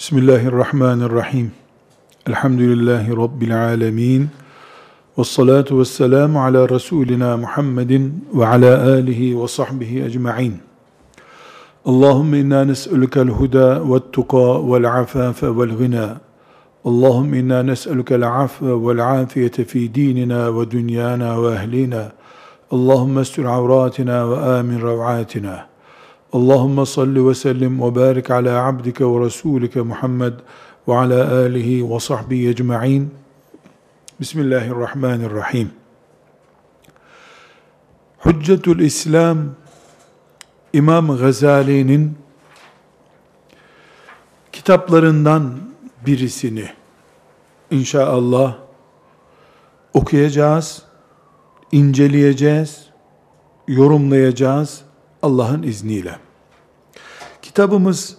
Bismillahirrahmanirrahim. Elhamdülillahi Rabbil alemin. Ve salatu ve selamu ala Resulina Muhammedin ve ala alihi ve sahbihi ecma'in. Allahümme inna nes'elukel huda ve tuqa vel afafe vel gina. Allahümme inna nes'elukel afve vel afiyete fi dinina ve dünyana ve ehlina. Allahümme estur avratina ve amin rav'atina. Allahümme salli ve sellim ve barik ala abdike ve rasulike Muhammed ve ala alihi ve sahbihi ecma'in. Bismillahirrahmanirrahim. Hüccetül İslam İmam Gazali'nin kitaplarından birisini inşallah okuyacağız, inceleyeceğiz, yorumlayacağız Allah'ın izniyle. Kitabımız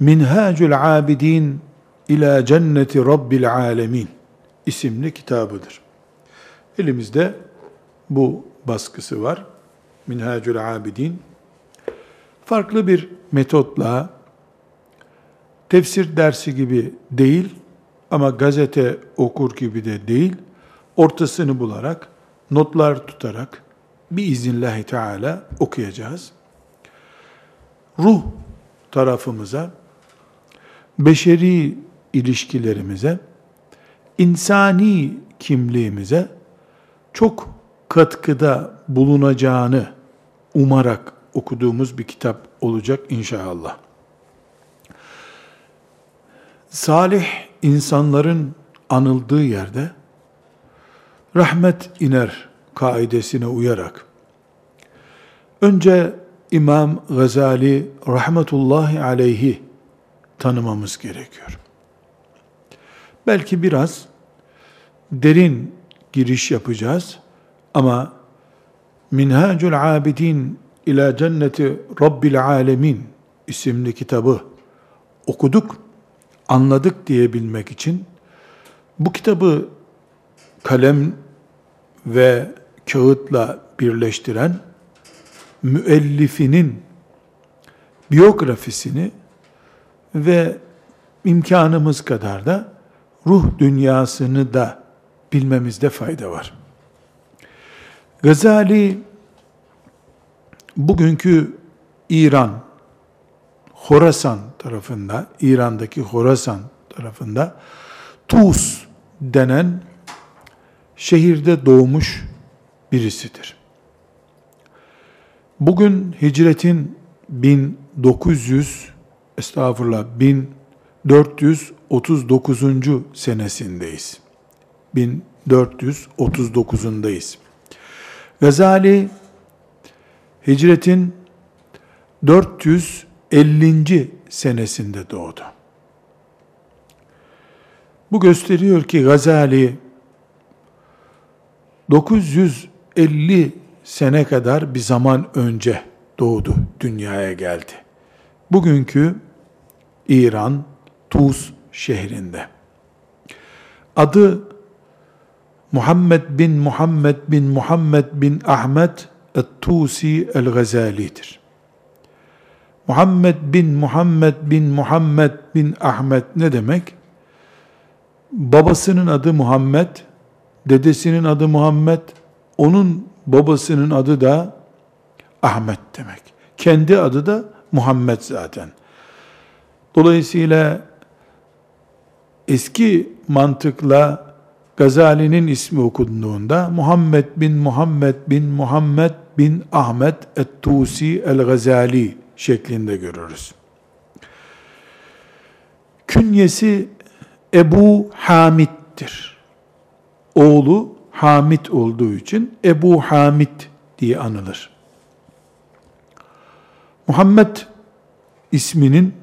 Minhacül Abidin ila Cenneti Rabbil Alemin isimli kitabıdır. Elimizde bu baskısı var. Minhacül Abidin. Farklı bir metotla tefsir dersi gibi değil ama gazete okur gibi de değil, ortasını bularak, notlar tutarak, biiznillahü teala okuyacağız. Ruh tarafımıza, beşeri ilişkilerimize, insani kimliğimize çok katkıda bulunacağını umarak okuduğumuz bir kitap olacak inşallah. Salih insanların anıldığı yerde rahmet iner kaidesine uyarak önce İmam Gazali rahmetullahi aleyhi tanımamız gerekiyor. Belki biraz derin giriş yapacağız ama Minhacul Abidin ila Cenneti Rabbil Alemin isimli kitabı okuduk, anladık diyebilmek için bu kitabı kalem ve kağıtla birleştiren müellifinin biyografisini ve imkanımız kadar da ruh dünyasını da bilmemizde fayda var. Gazali bugünkü İran, Horasan tarafında, İran'daki Horasan tarafında Tus denen şehirde doğmuş birisidir. Bugün hicretin 1900 estağfurullah 1439. senesindeyiz. 1439'undayız. Gazali hicretin 450. senesinde doğdu. Bu gösteriyor ki Gazali 950 sene kadar bir zaman önce doğdu, dünyaya geldi. Bugünkü İran, Tuz şehrinde. Adı Muhammed bin Muhammed bin Muhammed bin Ahmet et-Tusi el-Gazali'dir. Muhammed bin Muhammed bin Muhammed bin Ahmet ne demek? Babasının adı Muhammed, dedesinin adı Muhammed, onun babasının adı da Ahmet demek. Kendi adı da Muhammed zaten. Dolayısıyla eski mantıkla Gazali'nin ismi okunduğunda Muhammed bin Muhammed bin Muhammed bin Ahmet et-Tusi el-Gazali şeklinde görürüz. Künyesi Ebu Hamid'dir. Oğlu Hamid olduğu için Ebu Hamid diye anılır. Muhammed isminin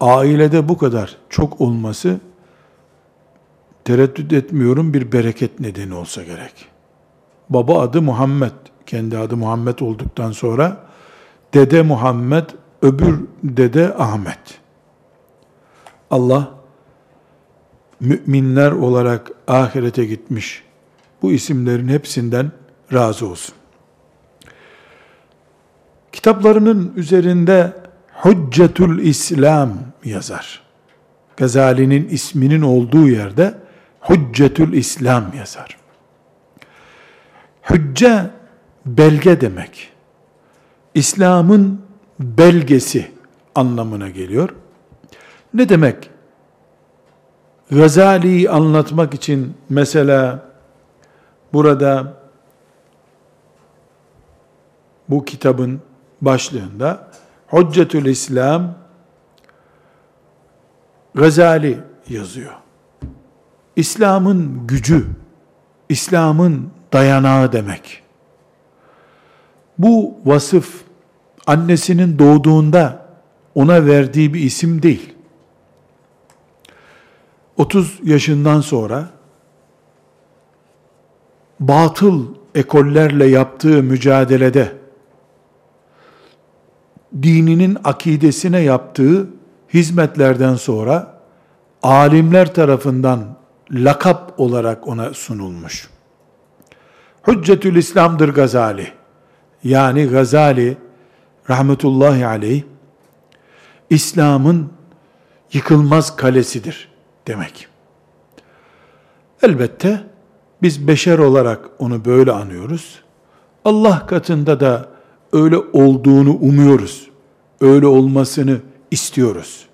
ailede bu kadar çok olması tereddüt etmiyorum bir bereket nedeni olsa gerek. Baba adı Muhammed, kendi adı Muhammed olduktan sonra dede Muhammed, öbür dede Ahmet. Allah müminler olarak ahirete gitmiş bu isimlerin hepsinden razı olsun. Kitaplarının üzerinde Hüccetül İslam yazar. Gazali'nin isminin olduğu yerde Hüccetül İslam yazar. Hücce belge demek. İslam'ın belgesi anlamına geliyor. Ne demek? Gazali'yi anlatmak için mesela burada bu kitabın başlığında Hüccetül İslam Gazali yazıyor. İslam'ın gücü, İslam'ın dayanağı demek. Bu vasıf annesinin doğduğunda ona verdiği bir isim değil. 30 yaşından sonra batıl ekollerle yaptığı mücadelede dininin akidesine yaptığı hizmetlerden sonra alimler tarafından lakap olarak ona sunulmuş. Hüccetül İslam'dır Gazali. Yani Gazali rahmetullahi aleyh İslam'ın yıkılmaz kalesidir demek. Elbette biz beşer olarak onu böyle anıyoruz. Allah katında da öyle olduğunu umuyoruz. Öyle olmasını istiyoruz.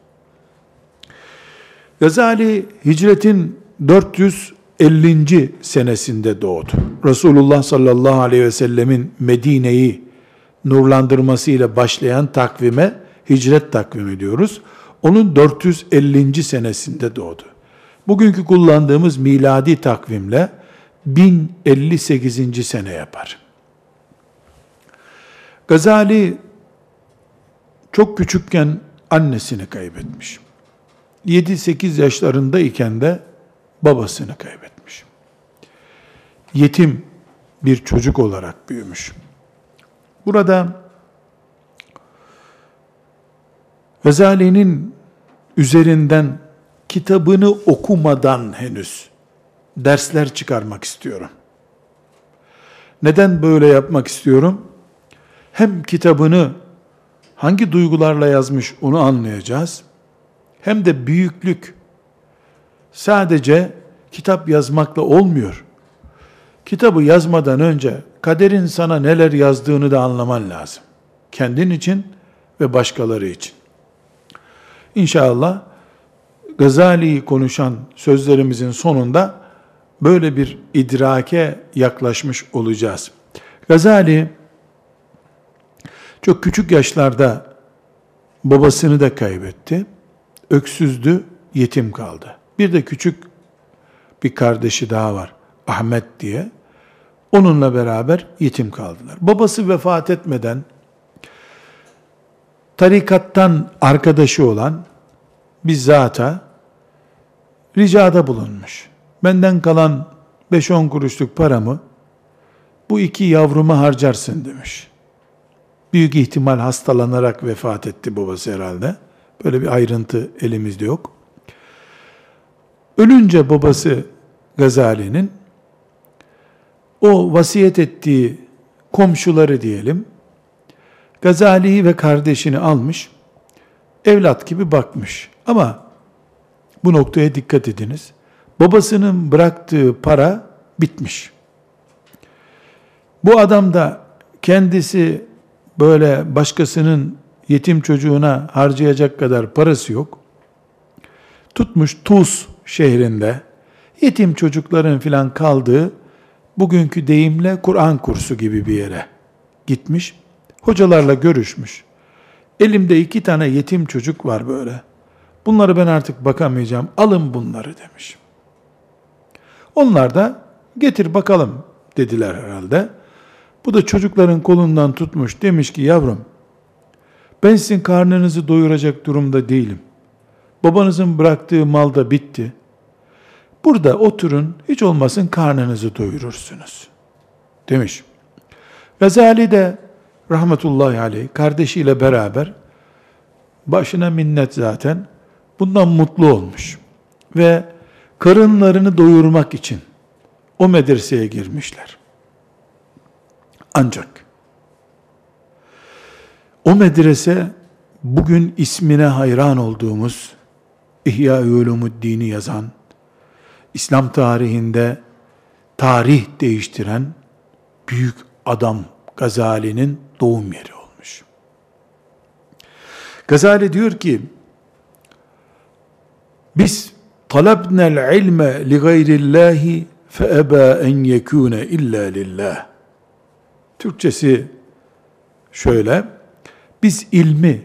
Gazali hicretin 450. senesinde doğdu. Resulullah sallallahu aleyhi ve sellemin Medine'yi nurlandırmasıyla başlayan takvime hicret takvimi diyoruz. Onun 450. senesinde doğdu. Bugünkü kullandığımız miladi takvimle 1058. sene yapar. Gazali çok küçükken annesini kaybetmiş. 7-8 yaşlarındayken de babasını kaybetmiş. Yetim bir çocuk olarak büyümüş. Burada Gazali'nin üzerinden kitabını okumadan henüz dersler çıkarmak istiyorum. Neden böyle yapmak istiyorum? Hem kitabını hangi duygularla yazmış onu anlayacağız. Hem de büyüklük sadece kitap yazmakla olmuyor. Kitabı yazmadan önce kaderin sana neler yazdığını da anlaman lazım. Kendin için ve başkaları için. İnşallah Gazali'yi konuşan sözlerimizin sonunda böyle bir idrake yaklaşmış olacağız. Gazali çok küçük yaşlarda babasını da kaybetti. Öksüzdü, yetim kaldı. Bir de küçük bir kardeşi daha var. Ahmet diye. Onunla beraber yetim kaldılar. Babası vefat etmeden tarikattan arkadaşı olan bir zata ricada bulunmuş. Benden kalan 5-10 kuruşluk paramı bu iki yavruma harcarsın demiş. Büyük ihtimal hastalanarak vefat etti babası herhalde. Böyle bir ayrıntı elimizde yok. Ölünce babası Gazali'nin o vasiyet ettiği komşuları diyelim, Gazali'yi ve kardeşini almış, evlat gibi bakmış. Ama bu noktaya dikkat ediniz. Babasının bıraktığı para bitmiş. Bu adam da kendisi böyle başkasının yetim çocuğuna harcayacak kadar parası yok. Tutmuş Tuz şehrinde yetim çocukların filan kaldığı bugünkü deyimle Kur'an kursu gibi bir yere gitmiş. Hocalarla görüşmüş. Elimde iki tane yetim çocuk var böyle. Bunları ben artık bakamayacağım. Alın bunları demiş. Onlar da getir bakalım dediler herhalde. Bu da çocukların kolundan tutmuş demiş ki yavrum ben sizin karnınızı doyuracak durumda değilim. Babanızın bıraktığı mal da bitti. Burada oturun, hiç olmasın karnınızı doyurursunuz. Demiş. Gazali de rahmetullahi aleyh kardeşiyle beraber başına minnet zaten bundan mutlu olmuş. Ve karınlarını doyurmak için o medreseye girmişler. Ancak o medrese bugün ismine hayran olduğumuz İhya Ulumuddin'i yazan, İslam tarihinde tarih değiştiren büyük adam Gazali'nin doğum yeri olmuş. Gazali diyor ki, biz talabnel ilme li gayrillahi fe eba en yekune illa lillah. Türkçesi şöyle, biz ilmi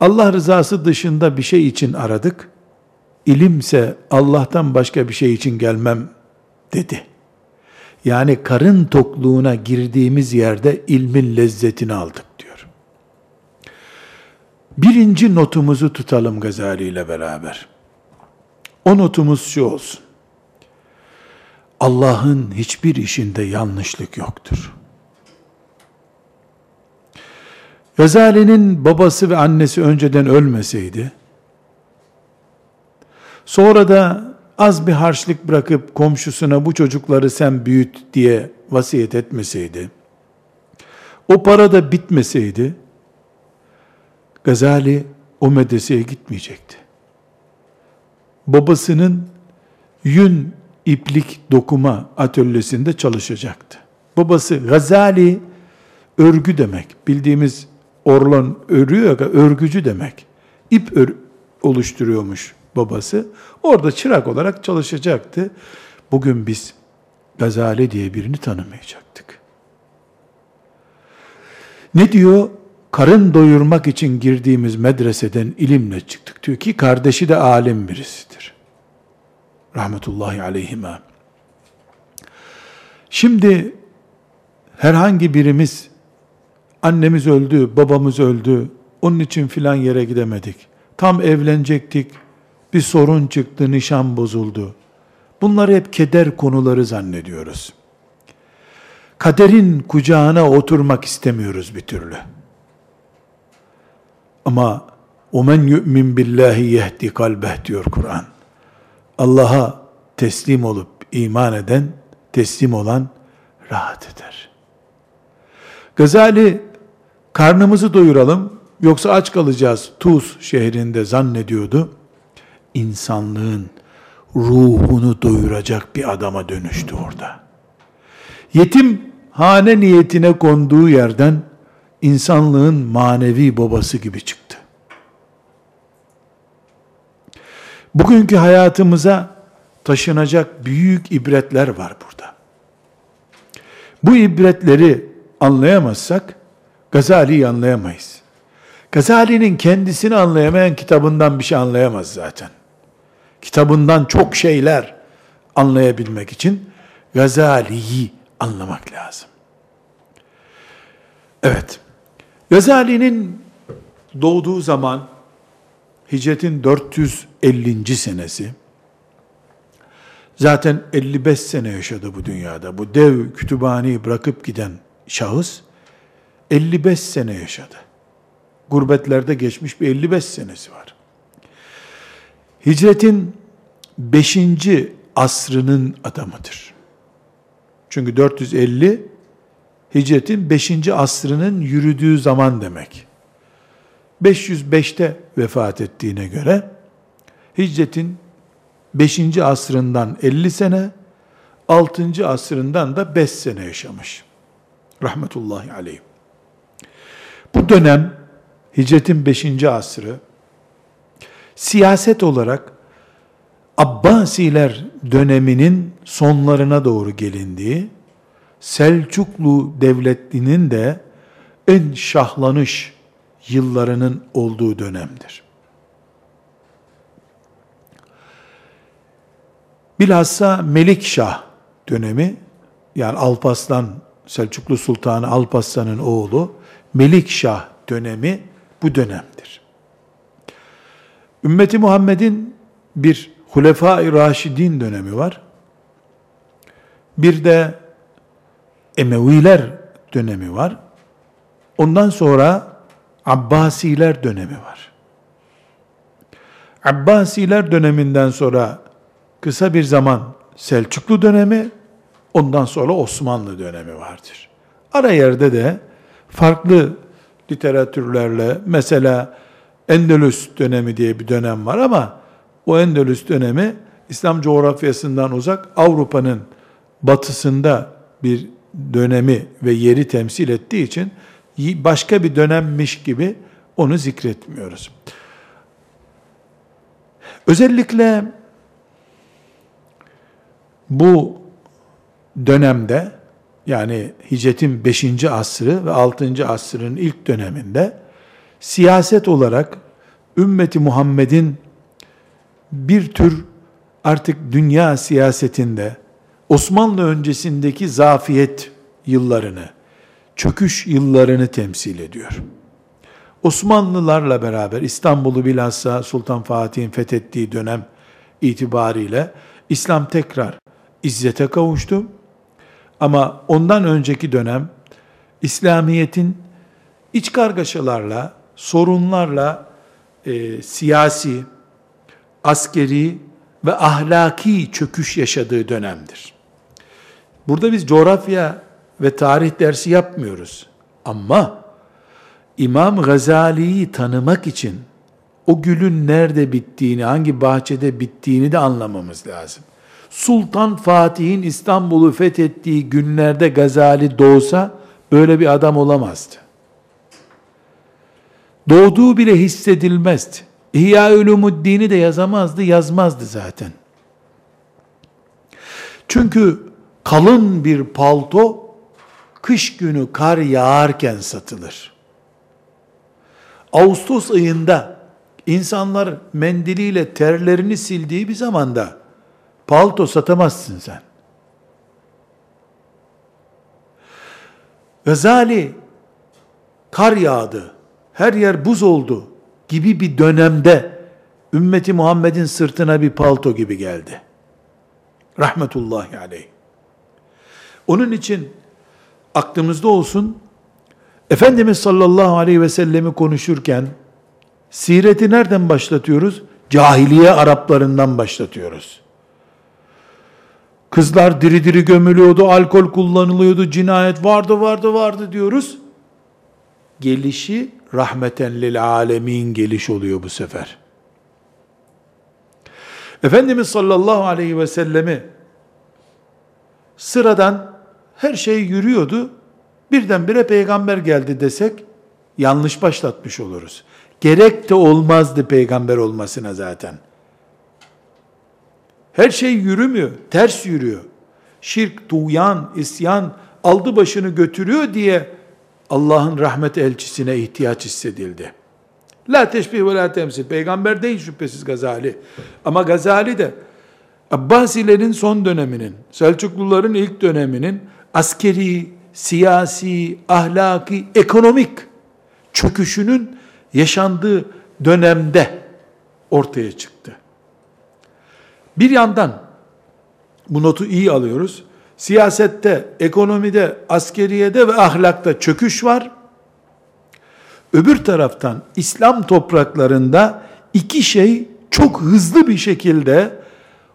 Allah rızası dışında bir şey için aradık, ilimse Allah'tan başka bir şey için gelmem dedi. Yani karın tokluğuna girdiğimiz yerde ilmin lezzetini aldık diyor. Birinci notumuzu tutalım Gazali ile beraber. O notumuz şu olsun. Allah'ın hiçbir işinde yanlışlık yoktur. Gazali'nin babası ve annesi önceden ölmeseydi, sonra da az bir harçlık bırakıp komşusuna bu çocukları sen büyüt diye vasiyet etmeseydi, o para da bitmeseydi, Gazali o medreseye gitmeyecekti. Babasının yün iplik dokuma atölyesinde çalışacaktı. Babası Gazali örgü demek. Bildiğimiz orlan örüyor ya örgücü demek. İp ör oluşturuyormuş babası. Orada çırak olarak çalışacaktı. Bugün biz Gazali diye birini tanımayacaktık. Ne diyor? Karın doyurmak için girdiğimiz medreseden ilimle çıktık diyor ki kardeşi de alim birisidir. Rahmetullahi aleyhime. Şimdi herhangi birimiz annemiz öldü, babamız öldü, onun için filan yere gidemedik. Tam evlenecektik, bir sorun çıktı, nişan bozuldu. Bunları hep keder konuları zannediyoruz. Kaderin kucağına oturmak istemiyoruz bir türlü. Ama وَمَنْ يُؤْمِنْ بِاللّٰهِ يَهْدِ kalbeh diyor Kur'an. Allah'a teslim olup iman eden, teslim olan rahat eder. Gazali karnımızı doyuralım yoksa aç kalacağız Tuz şehrinde zannediyordu. İnsanlığın ruhunu doyuracak bir adama dönüştü orada. Yetim hane niyetine konduğu yerden insanlığın manevi babası gibi çıktı. Bugünkü hayatımıza taşınacak büyük ibretler var burada. Bu ibretleri anlayamazsak Gazali'yi anlayamayız. Gazali'nin kendisini anlayamayan kitabından bir şey anlayamaz zaten. Kitabından çok şeyler anlayabilmek için Gazali'yi anlamak lazım. Evet. Gazali'nin doğduğu zaman hicretin 450. senesi zaten 55 sene yaşadı bu dünyada. Bu dev kütüphaneyi bırakıp giden şahıs 55 sene yaşadı. Gurbetlerde geçmiş bir 55 senesi var. Hicretin 5. asrının adamıdır. Çünkü 450 hicretin 5. asrının yürüdüğü zaman demek. 505'te vefat ettiğine göre hicretin 5. asrından 50 sene, 6. asrından da 5 sene yaşamış. Rahmetullahi aleyh. Bu dönem hicretin 5. asrı siyaset olarak Abbasiler döneminin sonlarına doğru gelindiği, Selçuklu devletinin de en şahlanış yıllarının olduğu dönemdir. Bilhassa Melikşah dönemi, yani Alpaslan, Selçuklu Sultanı Alparslan'ın oğlu, Melikşah dönemi bu dönemdir. Ümmeti Muhammed'in bir Hulefai Raşidin dönemi var. Bir de Emeviler dönemi var. Ondan sonra Abbasiler dönemi var. Abbasiler döneminden sonra kısa bir zaman Selçuklu dönemi, ondan sonra Osmanlı dönemi vardır. Ara yerde de farklı literatürlerle mesela Endülüs dönemi diye bir dönem var ama o Endülüs dönemi İslam coğrafyasından uzak Avrupa'nın batısında bir dönemi ve yeri temsil ettiği için başka bir dönemmiş gibi onu zikretmiyoruz. Özellikle bu dönemde yani hicretin 5. asrı ve 6. asrın ilk döneminde siyaset olarak ümmeti Muhammed'in bir tür artık dünya siyasetinde Osmanlı öncesindeki zafiyet yıllarını, çöküş yıllarını temsil ediyor. Osmanlılarla beraber İstanbul'u bilhassa Sultan Fatih'in fethettiği dönem itibariyle İslam tekrar izzete kavuştu. Ama ondan önceki dönem İslamiyet'in iç kargaşalarla, sorunlarla e, siyasi, askeri ve ahlaki çöküş yaşadığı dönemdir. Burada biz coğrafya ve tarih dersi yapmıyoruz. Ama İmam Gazali'yi tanımak için o gülün nerede bittiğini, hangi bahçede bittiğini de anlamamız lazım. Sultan Fatih'in İstanbul'u fethettiği günlerde Gazali doğsa böyle bir adam olamazdı. Doğduğu bile hissedilmezdi. İhya Ulumuddin'i de yazamazdı, yazmazdı zaten. Çünkü kalın bir palto kış günü kar yağarken satılır. Ağustos ayında insanlar mendiliyle terlerini sildiği bir zamanda palto satamazsın sen. Gazali kar yağdı, her yer buz oldu gibi bir dönemde ümmeti Muhammed'in sırtına bir palto gibi geldi. Rahmetullahi aleyh. Onun için aklımızda olsun, Efendimiz sallallahu aleyhi ve sellemi konuşurken, sireti nereden başlatıyoruz? Cahiliye Araplarından başlatıyoruz. Kızlar diri diri gömülüyordu, alkol kullanılıyordu, cinayet vardı vardı vardı diyoruz. Gelişi rahmeten lil alemin geliş oluyor bu sefer. Efendimiz sallallahu aleyhi ve sellemi sıradan her şey yürüyordu. Birdenbire peygamber geldi desek yanlış başlatmış oluruz. Gerek de olmazdı peygamber olmasına zaten. Her şey yürümüyor, ters yürüyor. Şirk, tuğyan, isyan aldı başını götürüyor diye Allah'ın rahmet elçisine ihtiyaç hissedildi. La teşbih ve la temsil. Peygamber değil şüphesiz Gazali. Ama Gazali de Abbasilerin son döneminin, Selçukluların ilk döneminin askeri, siyasi, ahlaki, ekonomik çöküşünün yaşandığı dönemde ortaya çıktı. Bir yandan bu notu iyi alıyoruz. Siyasette, ekonomide, askeriyede ve ahlakta çöküş var. Öbür taraftan İslam topraklarında iki şey çok hızlı bir şekilde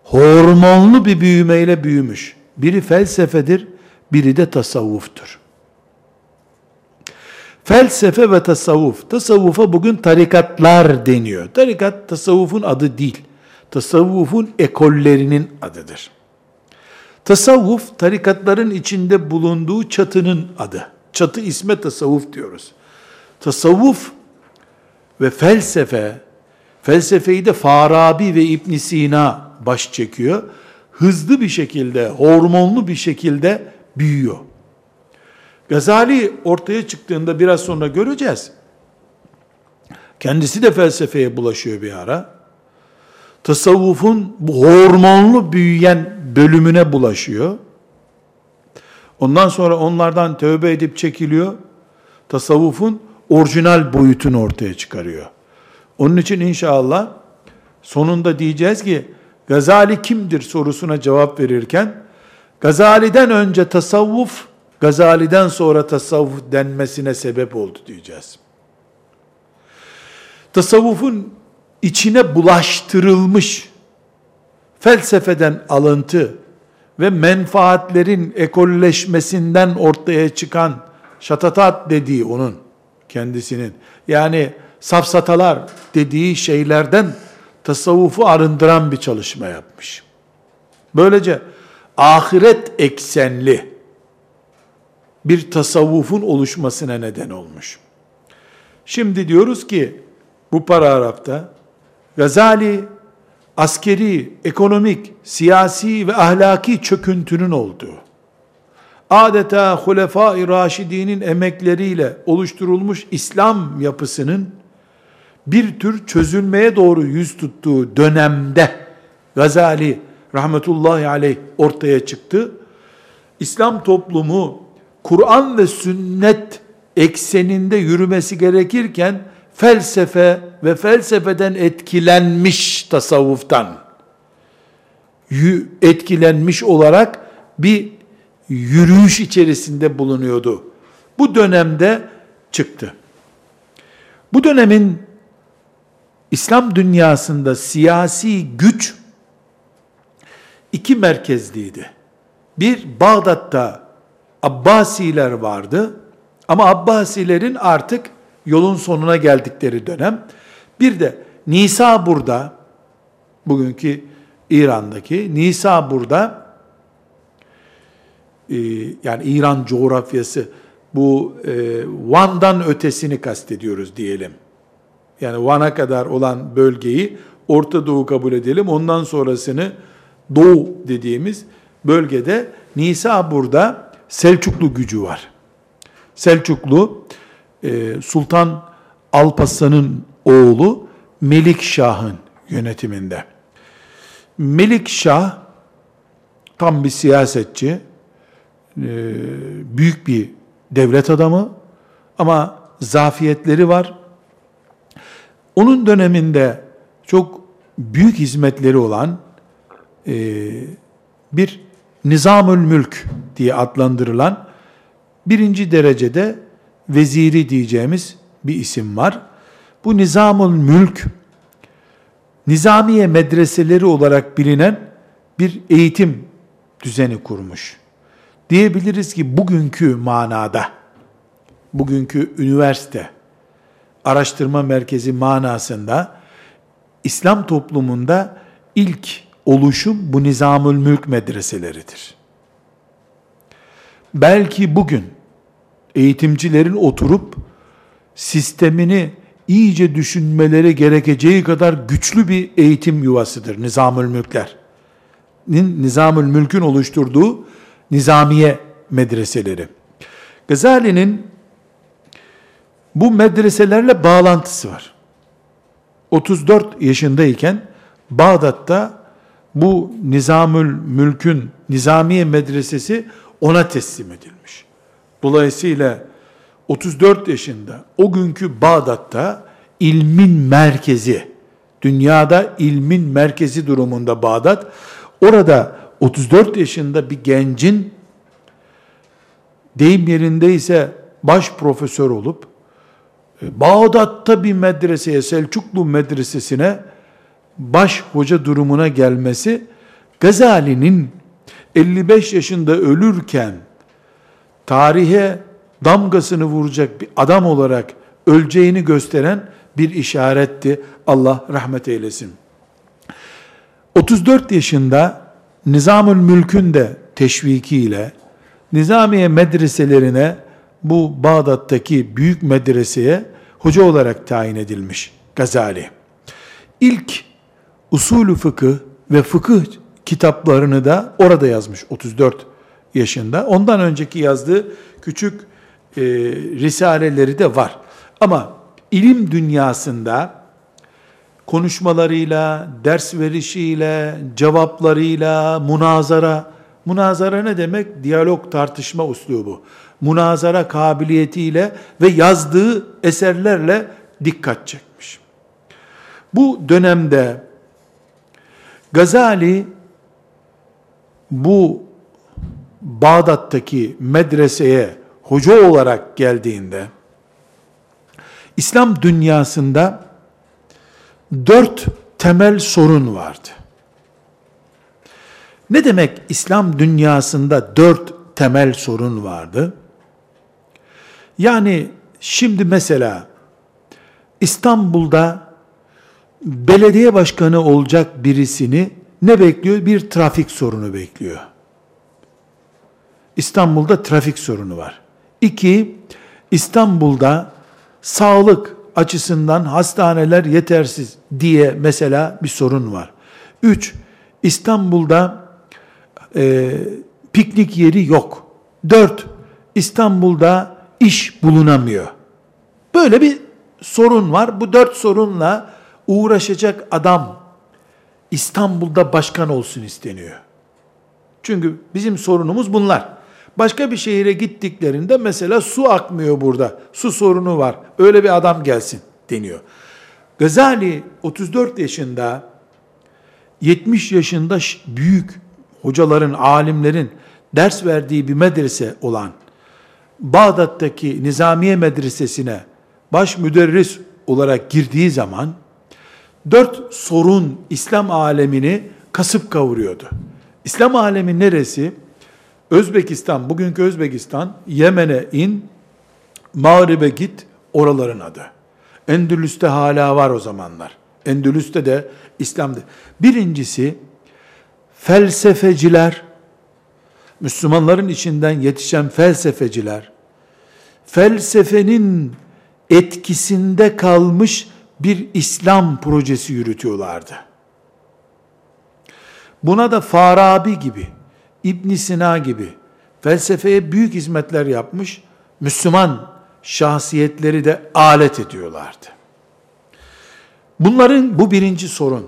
hormonlu bir büyümeyle büyümüş. Biri felsefedir, biri de tasavvuftur. Felsefe ve tasavvuf. Tasavvufa bugün tarikatlar deniyor. Tarikat tasavvufun adı değil. Tasavvufun ekollerinin adıdır. Tasavvuf tarikatların içinde bulunduğu çatının adı. Çatı isme tasavvuf diyoruz. Tasavvuf ve felsefe, felsefeyi de Farabi ve İbn Sina baş çekiyor. Hızlı bir şekilde, hormonlu bir şekilde büyüyor. Gazali ortaya çıktığında biraz sonra göreceğiz. Kendisi de felsefeye bulaşıyor bir ara. Tasavvufun bu hormonlu büyüyen bölümüne bulaşıyor. Ondan sonra onlardan tövbe edip çekiliyor. Tasavvufun orijinal boyutunu ortaya çıkarıyor. Onun için inşallah sonunda diyeceğiz ki Gazali kimdir sorusuna cevap verirken Gazali'den önce tasavvuf, Gazali'den sonra tasavvuf denmesine sebep oldu diyeceğiz. Tasavvufun içine bulaştırılmış felsefeden alıntı ve menfaatlerin ekolleşmesinden ortaya çıkan şatatat dediği onun kendisinin yani safsatalar dediği şeylerden tasavvufu arındıran bir çalışma yapmış. Böylece ahiret eksenli bir tasavvufun oluşmasına neden olmuş. Şimdi diyoruz ki bu paragrafta Gazali askeri, ekonomik, siyasi ve ahlaki çöküntünün olduğu, adeta Hulefai Raşidi'nin emekleriyle oluşturulmuş İslam yapısının bir tür çözülmeye doğru yüz tuttuğu dönemde Gazali rahmetullahi aleyh ortaya çıktı. İslam toplumu Kur'an ve sünnet ekseninde yürümesi gerekirken felsefe ve felsefeden etkilenmiş tasavvuftan etkilenmiş olarak bir yürüyüş içerisinde bulunuyordu. Bu dönemde çıktı. Bu dönemin İslam dünyasında siyasi güç iki merkezliydi. Bir Bağdat'ta Abbasiler vardı ama Abbasilerin artık yolun sonuna geldikleri dönem. Bir de Nisa burada, bugünkü İran'daki Nisa burada, e, yani İran coğrafyası, bu e, Van'dan ötesini kastediyoruz diyelim. Yani Van'a kadar olan bölgeyi Orta Doğu kabul edelim. Ondan sonrasını Doğu dediğimiz bölgede Nisa burada Selçuklu gücü var. Selçuklu e, Sultan Alparslan'ın oğlu Melik Şah'ın yönetiminde. Melik Şah tam bir siyasetçi, e, büyük bir devlet adamı ama zafiyetleri var. Onun döneminde çok büyük hizmetleri olan e, bir Nizamül Mülk diye adlandırılan birinci derecede veziri diyeceğimiz bir isim var. Bu Nizamül Mülk, Nizamiye medreseleri olarak bilinen bir eğitim düzeni kurmuş. Diyebiliriz ki bugünkü manada, bugünkü üniversite, araştırma merkezi manasında İslam toplumunda ilk oluşum bu Nizamül Mülk medreseleridir. Belki bugün eğitimcilerin oturup sistemini iyice düşünmeleri gerekeceği kadar güçlü bir eğitim yuvasıdır Nizamül Mülkler. Nizamül Mülk'ün oluşturduğu nizamiye medreseleri. Gazali'nin bu medreselerle bağlantısı var. 34 yaşındayken Bağdat'ta bu Nizamül Mülk'ün Nizamiye Medresesi ona teslim edilmiş. Dolayısıyla 34 yaşında o günkü Bağdat'ta ilmin merkezi, dünyada ilmin merkezi durumunda Bağdat, orada 34 yaşında bir gencin deyim yerindeyse baş profesör olup Bağdat'ta bir medreseye, Selçuklu medresesine baş hoca durumuna gelmesi Gazali'nin 55 yaşında ölürken tarihe damgasını vuracak bir adam olarak öleceğini gösteren bir işaretti. Allah rahmet eylesin. 34 yaşında Nizamül Mülk'ün de teşvikiyle Nizamiye medreselerine bu Bağdat'taki büyük medreseye hoca olarak tayin edilmiş Gazali. İlk usulü fıkıh ve fıkıh kitaplarını da orada yazmış 34 yaşında. Ondan önceki yazdığı küçük e, risaleleri de var. Ama ilim dünyasında konuşmalarıyla, ders verişiyle, cevaplarıyla, munazara, munazara ne demek? Diyalog, tartışma uslubu. Munazara kabiliyetiyle ve yazdığı eserlerle dikkat çekmiş. Bu dönemde Gazali bu Bağdat'taki medreseye hoca olarak geldiğinde İslam dünyasında dört temel sorun vardı. Ne demek İslam dünyasında dört temel sorun vardı? Yani şimdi mesela İstanbul'da belediye başkanı olacak birisini ne bekliyor? Bir trafik sorunu bekliyor. İstanbul'da trafik sorunu var. İki, İstanbul'da sağlık açısından hastaneler yetersiz diye mesela bir sorun var. Üç, İstanbul'da e, piknik yeri yok. Dört, İstanbul'da iş bulunamıyor. Böyle bir sorun var. Bu dört sorunla uğraşacak adam İstanbul'da başkan olsun isteniyor. Çünkü bizim sorunumuz bunlar. Başka bir şehire gittiklerinde mesela su akmıyor burada. Su sorunu var. Öyle bir adam gelsin deniyor. Gazali 34 yaşında 70 yaşında büyük hocaların, alimlerin ders verdiği bir medrese olan Bağdat'taki Nizamiye Medresesi'ne baş müderris olarak girdiği zaman dört sorun İslam alemini kasıp kavuruyordu. İslam alemi neresi? Özbekistan, bugünkü Özbekistan, Yemen'e in, Mağrib'e git, oraların adı. Endülüs'te hala var o zamanlar. Endülüs'te de İslam'da. Birincisi, felsefeciler, Müslümanların içinden yetişen felsefeciler, felsefenin etkisinde kalmış bir İslam projesi yürütüyorlardı. Buna da Farabi gibi, İbn Sina gibi felsefeye büyük hizmetler yapmış Müslüman şahsiyetleri de alet ediyorlardı. Bunların bu birinci sorun.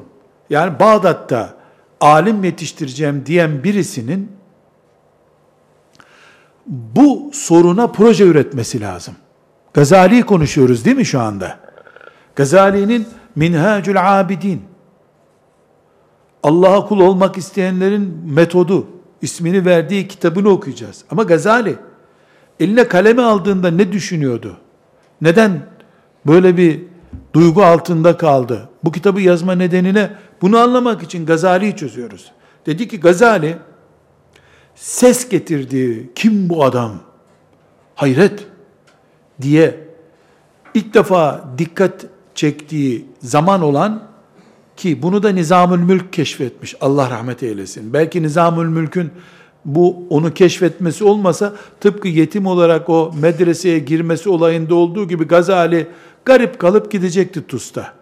Yani Bağdat'ta alim yetiştireceğim diyen birisinin bu soruna proje üretmesi lazım. Gazali konuşuyoruz değil mi şu anda? Gazali'nin Minhacül Abidin Allah'a kul olmak isteyenlerin metodu ismini verdiği kitabını okuyacağız. Ama Gazali eline kalemi aldığında ne düşünüyordu? Neden böyle bir duygu altında kaldı? Bu kitabı yazma nedenine bunu anlamak için Gazali'yi çözüyoruz. Dedi ki Gazali ses getirdi. Kim bu adam? Hayret diye ilk defa dikkat çektiği zaman olan ki bunu da Nizamül Mülk keşfetmiş. Allah rahmet eylesin. Belki Nizamül Mülk'ün bu onu keşfetmesi olmasa tıpkı yetim olarak o medreseye girmesi olayında olduğu gibi Gazali garip kalıp gidecekti Tus'ta.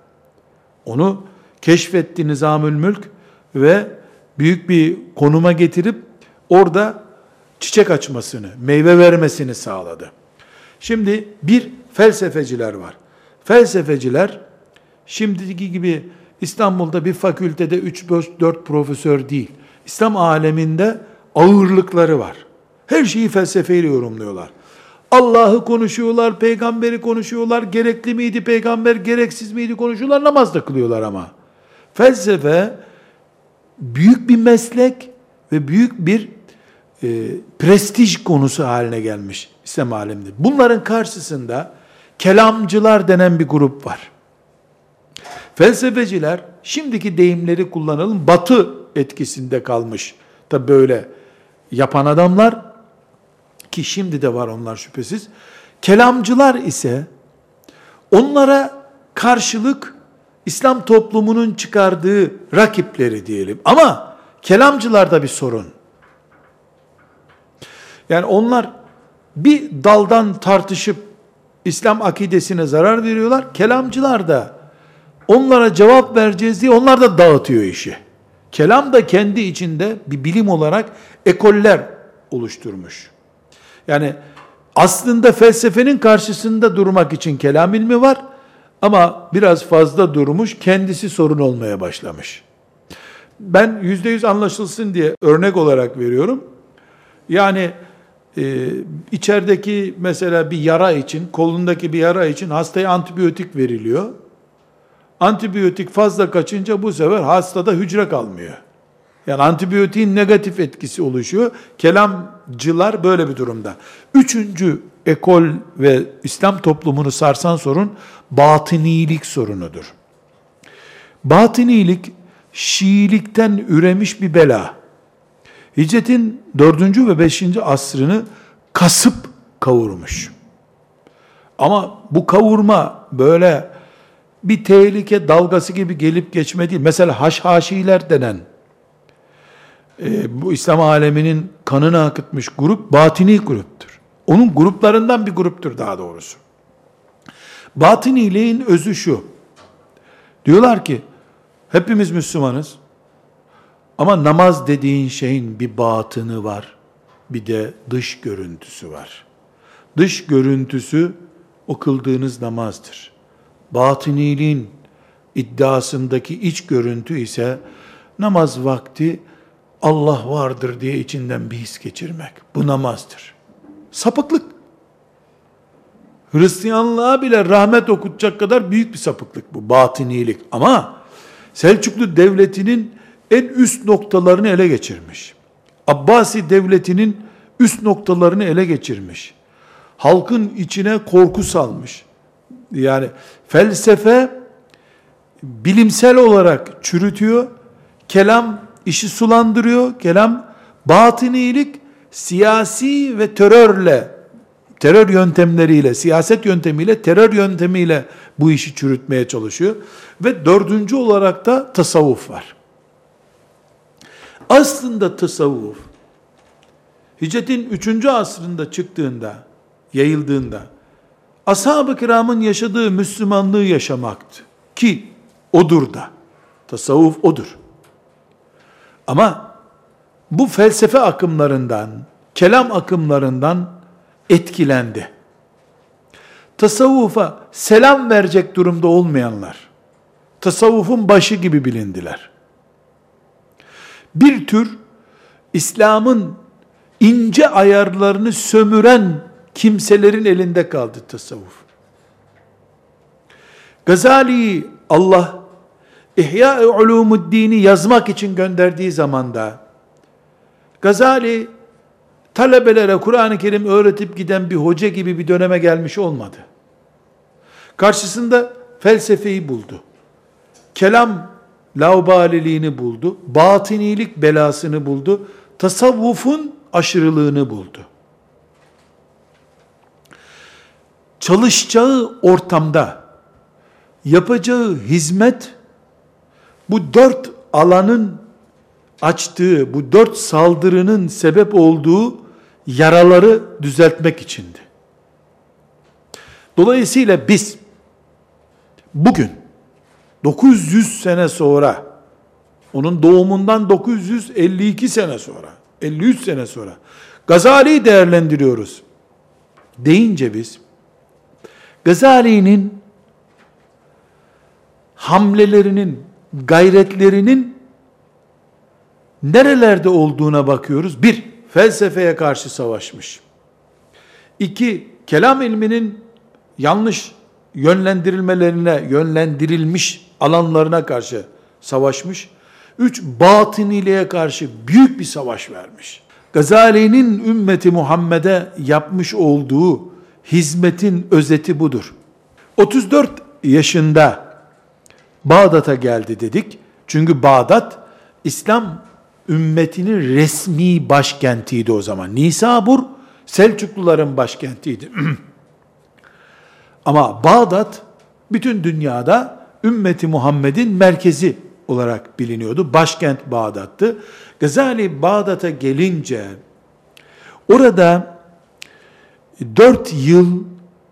Onu keşfetti Nizamül Mülk ve büyük bir konuma getirip orada çiçek açmasını, meyve vermesini sağladı. Şimdi bir felsefeciler var. Felsefeciler şimdiki gibi İstanbul'da bir fakültede 3-4 profesör değil. İslam aleminde ağırlıkları var. Her şeyi felsefeyle yorumluyorlar. Allah'ı konuşuyorlar, peygamberi konuşuyorlar, gerekli miydi peygamber, gereksiz miydi konuşuyorlar, namaz da kılıyorlar ama. Felsefe büyük bir meslek ve büyük bir e, prestij konusu haline gelmiş İslam aleminde. Bunların karşısında kelamcılar denen bir grup var. Felsefeciler şimdiki deyimleri kullanalım batı etkisinde kalmış. Tabi böyle yapan adamlar ki şimdi de var onlar şüphesiz. Kelamcılar ise onlara karşılık İslam toplumunun çıkardığı rakipleri diyelim. Ama kelamcılarda bir sorun. Yani onlar bir daldan tartışıp İslam akidesine zarar veriyorlar. Kelamcılar da onlara cevap vereceğiz diye onlar da dağıtıyor işi. Kelam da kendi içinde bir bilim olarak ekoller oluşturmuş. Yani aslında felsefenin karşısında durmak için kelam ilmi var ama biraz fazla durmuş, kendisi sorun olmaya başlamış. Ben yüzde yüz anlaşılsın diye örnek olarak veriyorum. Yani e, içerideki mesela bir yara için, kolundaki bir yara için hastaya antibiyotik veriliyor. Antibiyotik fazla kaçınca bu sefer hastada hücre kalmıyor. Yani antibiyotiğin negatif etkisi oluşuyor. Kelamcılar böyle bir durumda. Üçüncü ekol ve İslam toplumunu sarsan sorun batınilik sorunudur. Batınilik Şiilikten üremiş bir bela. Hicretin dördüncü ve beşinci asrını kasıp kavurmuş. Ama bu kavurma böyle bir tehlike dalgası gibi gelip geçme değil. Mesela haşhaşiler denen e, bu İslam aleminin kanını akıtmış grup batini gruptur. Onun gruplarından bir gruptur daha doğrusu. Batıniliğin özü şu. Diyorlar ki hepimiz Müslümanız. Ama namaz dediğin şeyin bir batını var. Bir de dış görüntüsü var. Dış görüntüsü o namazdır. Batıniliğin iddiasındaki iç görüntü ise namaz vakti Allah vardır diye içinden bir his geçirmek. Bu namazdır. Sapıklık. Hristiyanlığa bile rahmet okutacak kadar büyük bir sapıklık bu, batinilik. Ama Selçuklu devletinin en üst noktalarını ele geçirmiş. Abbasi devletinin üst noktalarını ele geçirmiş. Halkın içine korku salmış. Yani felsefe bilimsel olarak çürütüyor. Kelam işi sulandırıyor. Kelam batınilik siyasi ve terörle terör yöntemleriyle, siyaset yöntemiyle, terör yöntemiyle bu işi çürütmeye çalışıyor. Ve dördüncü olarak da tasavvuf var. Aslında tasavvuf, hicretin üçüncü asrında çıktığında, yayıldığında, ashab-ı kiramın yaşadığı Müslümanlığı yaşamaktı. Ki odur da. Tasavvuf odur. Ama bu felsefe akımlarından, kelam akımlarından etkilendi. Tasavvufa selam verecek durumda olmayanlar, tasavvufun başı gibi bilindiler. Bir tür İslam'ın ince ayarlarını sömüren kimselerin elinde kaldı tasavvuf. Gazali'yi Allah İhya-i Ulumuddin'i yazmak için gönderdiği zamanda Gazali talebelere Kur'an-ı Kerim öğretip giden bir hoca gibi bir döneme gelmiş olmadı. Karşısında felsefeyi buldu. Kelam laubaliliğini buldu. Batinilik belasını buldu. Tasavvufun aşırılığını buldu. Çalışacağı ortamda yapacağı hizmet bu dört alanın açtığı, bu dört saldırının sebep olduğu yaraları düzeltmek içindi. Dolayısıyla biz bugün 900 sene sonra onun doğumundan 952 sene sonra 53 sene sonra Gazali'yi değerlendiriyoruz deyince biz Gazali'nin hamlelerinin, gayretlerinin nerelerde olduğuna bakıyoruz. Bir, felsefeye karşı savaşmış. İki, kelam ilminin yanlış yönlendirilmelerine, yönlendirilmiş alanlarına karşı savaşmış. Üç, batıniliğe karşı büyük bir savaş vermiş. Gazali'nin ümmeti Muhammed'e yapmış olduğu hizmetin özeti budur. 34 yaşında Bağdat'a geldi dedik. Çünkü Bağdat İslam ümmetinin resmi başkentiydi o zaman. Nisabur Selçukluların başkentiydi. Ama Bağdat bütün dünyada ümmeti Muhammed'in merkezi olarak biliniyordu. Başkent Bağdat'tı. Gazali Bağdat'a gelince orada dört yıl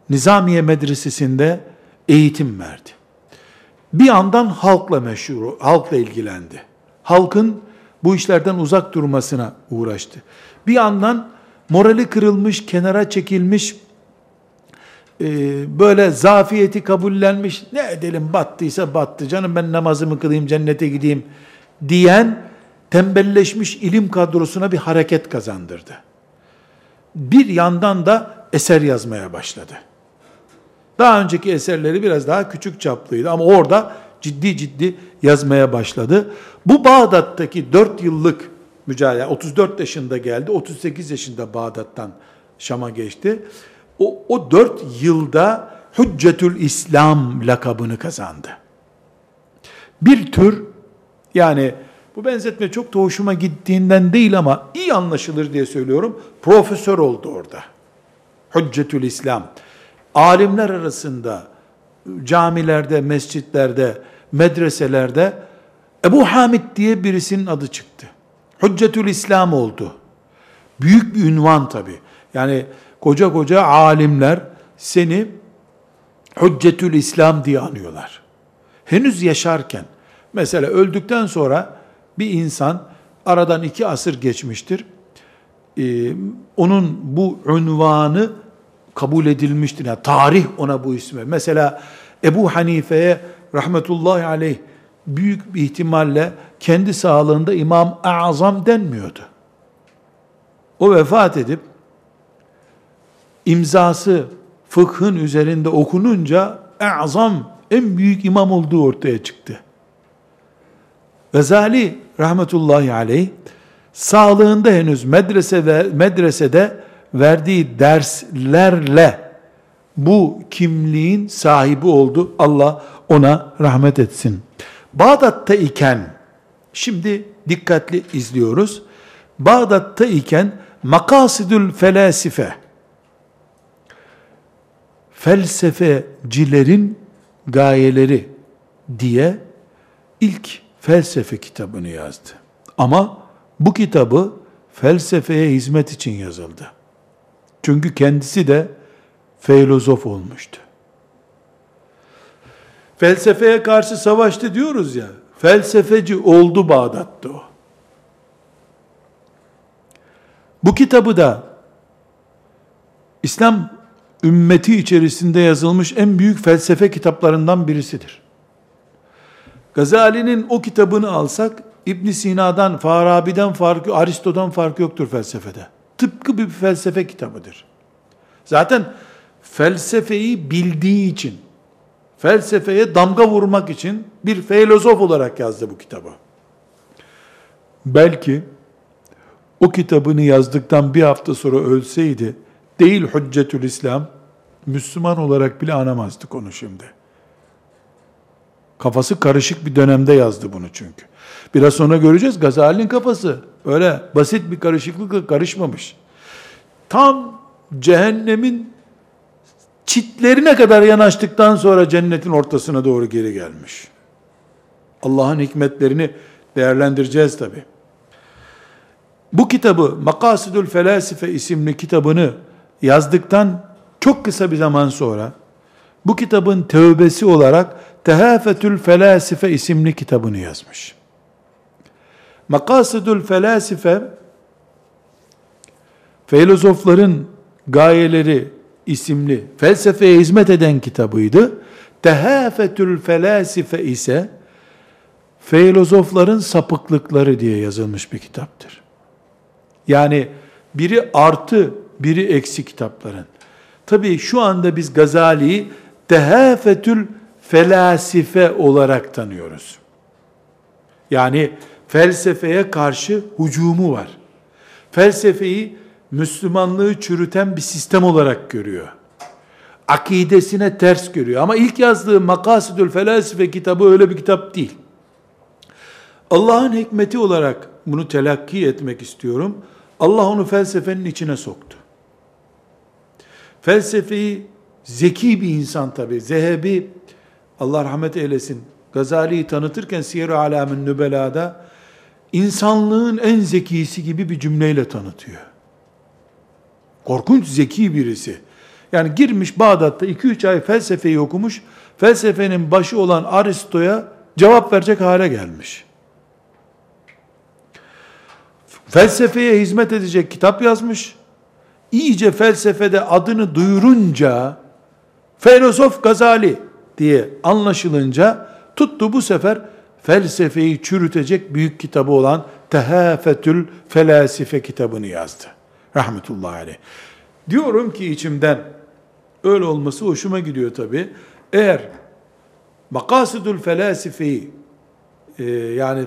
Nizamiye Medresesi'nde eğitim verdi. Bir yandan halkla meşhur, halkla ilgilendi. Halkın bu işlerden uzak durmasına uğraştı. Bir yandan morali kırılmış, kenara çekilmiş, e, böyle zafiyeti kabullenmiş, ne edelim battıysa battı, canım ben namazımı kılayım, cennete gideyim diyen, tembelleşmiş ilim kadrosuna bir hareket kazandırdı. Bir yandan da eser yazmaya başladı. Daha önceki eserleri biraz daha küçük çaplıydı ama orada ciddi ciddi yazmaya başladı. Bu Bağdat'taki 4 yıllık mücadele, 34 yaşında geldi, 38 yaşında Bağdat'tan Şam'a geçti. O, o 4 yılda Hüccetül İslam lakabını kazandı. Bir tür, yani bu benzetme çok da hoşuma gittiğinden değil ama iyi anlaşılır diye söylüyorum, profesör oldu orada. Hüccetül İslam. Alimler arasında camilerde, mescitlerde, medreselerde Ebu Hamid diye birisinin adı çıktı. Hüccetül İslam oldu. Büyük bir ünvan tabi. Yani koca koca alimler seni Hüccetül İslam diye anıyorlar. Henüz yaşarken, mesela öldükten sonra bir insan, aradan iki asır geçmiştir, ee, onun bu ünvanı kabul edilmiştir. Yani tarih ona bu ismi. Mesela Ebu Hanife'ye rahmetullahi aleyh büyük bir ihtimalle kendi sağlığında İmam Azam denmiyordu. O vefat edip imzası fıkhın üzerinde okununca Azam en büyük imam olduğu ortaya çıktı. Gazali rahmetullahi aleyh sağlığında henüz medrese ve medresede verdiği derslerle bu kimliğin sahibi oldu. Allah ona rahmet etsin. Bağdat'ta iken, şimdi dikkatli izliyoruz. Bağdat'ta iken makasidül felasife, felsefecilerin gayeleri diye ilk felsefe kitabını yazdı. Ama bu kitabı felsefeye hizmet için yazıldı. Çünkü kendisi de filozof olmuştu. Felsefeye karşı savaştı diyoruz ya. Felsefeci oldu Bağdat'ta o. Bu kitabı da İslam ümmeti içerisinde yazılmış en büyük felsefe kitaplarından birisidir. Gazali'nin o kitabını alsak İbn Sina'dan, Farabi'den farkı, Aristo'dan farkı yoktur felsefede. Tıpkı bir felsefe kitabıdır. Zaten felsefeyi bildiği için, felsefeye damga vurmak için bir filozof olarak yazdı bu kitabı. Belki o kitabını yazdıktan bir hafta sonra ölseydi, değil Hüccetül İslam, Müslüman olarak bile anamazdık onu şimdi. Kafası karışık bir dönemde yazdı bunu çünkü. Biraz sonra göreceğiz Gazali'nin kafası öyle basit bir karışıklıkla karışmamış. Tam cehennemin çitlerine kadar yanaştıktan sonra cennetin ortasına doğru geri gelmiş. Allah'ın hikmetlerini değerlendireceğiz tabi. Bu kitabı Makasidül Felasife isimli kitabını yazdıktan çok kısa bir zaman sonra bu kitabın tövbesi olarak Tehafetül Felasife isimli kitabını yazmış. Makasidül Felasife filozofların gayeleri isimli felsefeye hizmet eden kitabıydı. Tehafetül Felasife ise filozofların sapıklıkları diye yazılmış bir kitaptır. Yani biri artı, biri eksi kitapların. Tabi şu anda biz Gazali'yi tehafetül felasife olarak tanıyoruz. Yani felsefeye karşı hucumu var. Felsefeyi Müslümanlığı çürüten bir sistem olarak görüyor. Akidesine ters görüyor. Ama ilk yazdığı Makasidül Felasife kitabı öyle bir kitap değil. Allah'ın hikmeti olarak bunu telakki etmek istiyorum. Allah onu felsefenin içine soktu. Felsefeyi zeki bir insan tabi. Zehebi Allah rahmet eylesin. Gazali'yi tanıtırken Siyer-i Alam'ın Nübela'da insanlığın en zekisi gibi bir cümleyle tanıtıyor. Korkunç zeki birisi. Yani girmiş Bağdat'ta 2-3 ay felsefeyi okumuş, felsefenin başı olan Aristo'ya cevap verecek hale gelmiş. Felsefeye hizmet edecek kitap yazmış. İyice felsefede adını duyurunca, filozof Gazali diye anlaşılınca, tuttu bu sefer felsefeyi çürütecek büyük kitabı olan Tehafetül Felasife kitabını yazdı. Rahmetullahi aleyh. Diyorum ki içimden, öyle olması hoşuma gidiyor tabi. Eğer Makasidül Felasifeyi e, yani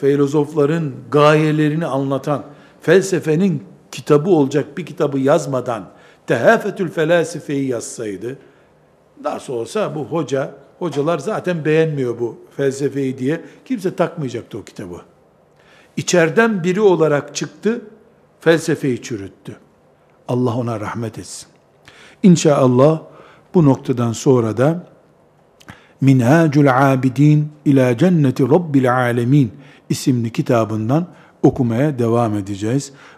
filozofların gayelerini anlatan felsefenin kitabı olacak bir kitabı yazmadan Tehafetül Felasifeyi yazsaydı nasıl olsa bu hoca hocalar zaten beğenmiyor bu felsefeyi diye kimse takmayacaktı o kitabı. İçeriden biri olarak çıktı, felsefeyi çürüttü. Allah ona rahmet etsin. İnşallah bu noktadan sonra da Minhacul Abidin ila Cenneti Rabbil Alemin isimli kitabından okumaya devam edeceğiz.